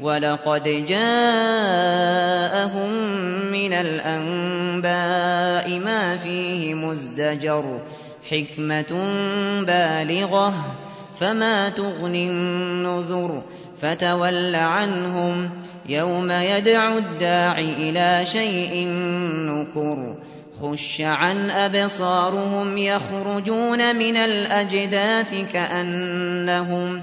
وَلَقَدْ جَاءَهُم مِّنَ الْأَنبَاءِ مَا فِيهِ مُزْدَجَرٌ حِكْمَةٌ بَالِغَةٌ فَمَا تُغْنِ النُّذُرُ فَتَوَلَّ عَنْهُمْ يَوْمَ يَدْعُ الدَّاعِ إِلَىٰ شَيْءٍ نُّكُرٍ خُشَّ عَنْ أَبْصَارُهُمْ يَخْرُجُونَ مِنَ الْأَجْدَاثِ كَأَنَّهُمْ كأنهم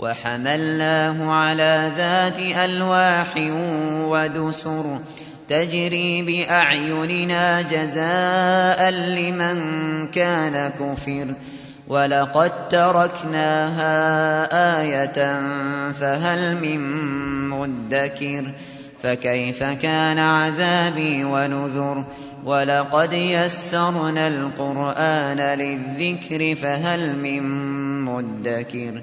وحملناه على ذات ألواح ودسر تجري بأعيننا جزاء لمن كان كفر. ولقد تركناها آية فهل من مدكر. فكيف كان عذابي ونذر؟ ولقد يسرنا القرآن للذكر فهل من مدكر.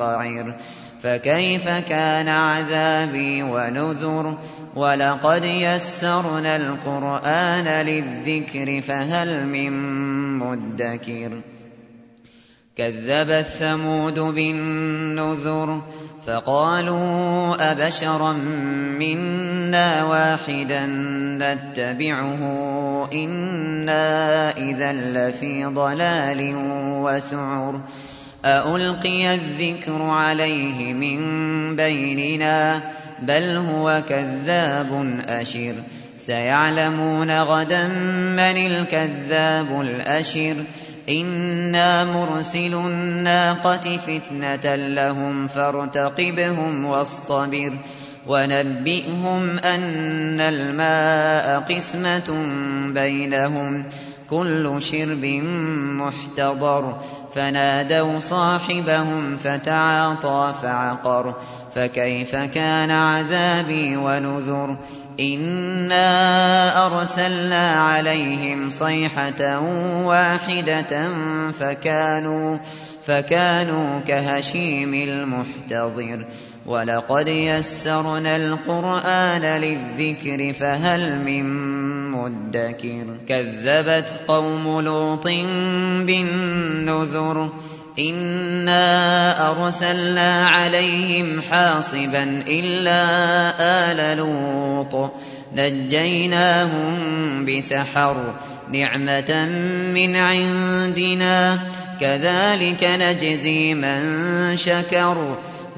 منقعر فكيف كان عذابي ونذر؟ ولقد يسرنا القرآن للذكر فهل من مدكر؟ كذب الثمود بالنذر فقالوا أبشرا منا واحدا نتبعه إنا إذا لفي ضلال وسعر. أَأُلْقِيَ الذِّكْرُ عَلَيْهِ مِن بَيْنِنَا بَلْ هُوَ كَذَّابٌ أَشِرٌ سَيَعْلَمُونَ غَدًا مَّنِ الْكَذَّابُ الْأَشِرُ إِنَّا مُرْسِلُو النَّاقَةِ فِتْنَةً لَّهُمْ فَارْتَقِبْهُمْ وَاصْطَبِرْ وَنَبِّئْهُمْ أَنَّ الْمَاءَ قِسْمَةٌ بَيْنَهُمْ كُلُّ شِرْبٍ مُّحْتَضَرٌ فنادوا صاحبهم فتعاطى فعقر فكيف كان عذابي ونذر إنا أرسلنا عليهم صيحة واحدة فكانوا فكانوا كهشيم المحتضر ولقد يسرنا القرآن للذكر فهل من مدكر كذبت قوم لوط بالنذر. إنا أرسلنا عليهم حاصبا إلا آل لوط. نجيناهم بسحر. نعمة من عندنا. كذلك نجزي من شكر.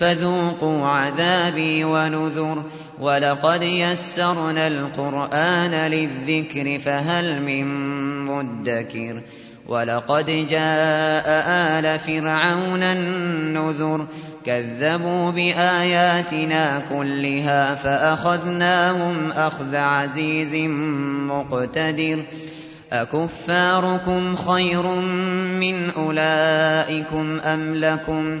فذوقوا عذابي ونذر ولقد يسرنا القرآن للذكر فهل من مدكر ولقد جاء آل فرعون النذر كذبوا بآياتنا كلها فأخذناهم أخذ عزيز مقتدر أكفاركم خير من أولئكم أم لكم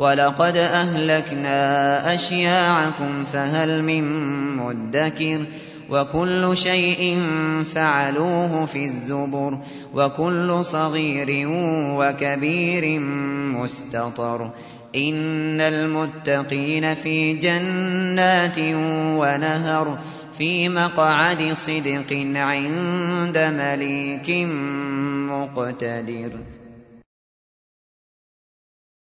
ولقد أهلكنا أشياعكم فهل من مدكر وكل شيء فعلوه في الزبر وكل صغير وكبير مستطر إن المتقين في جنات ونهر في مقعد صدق عند مليك مقتدر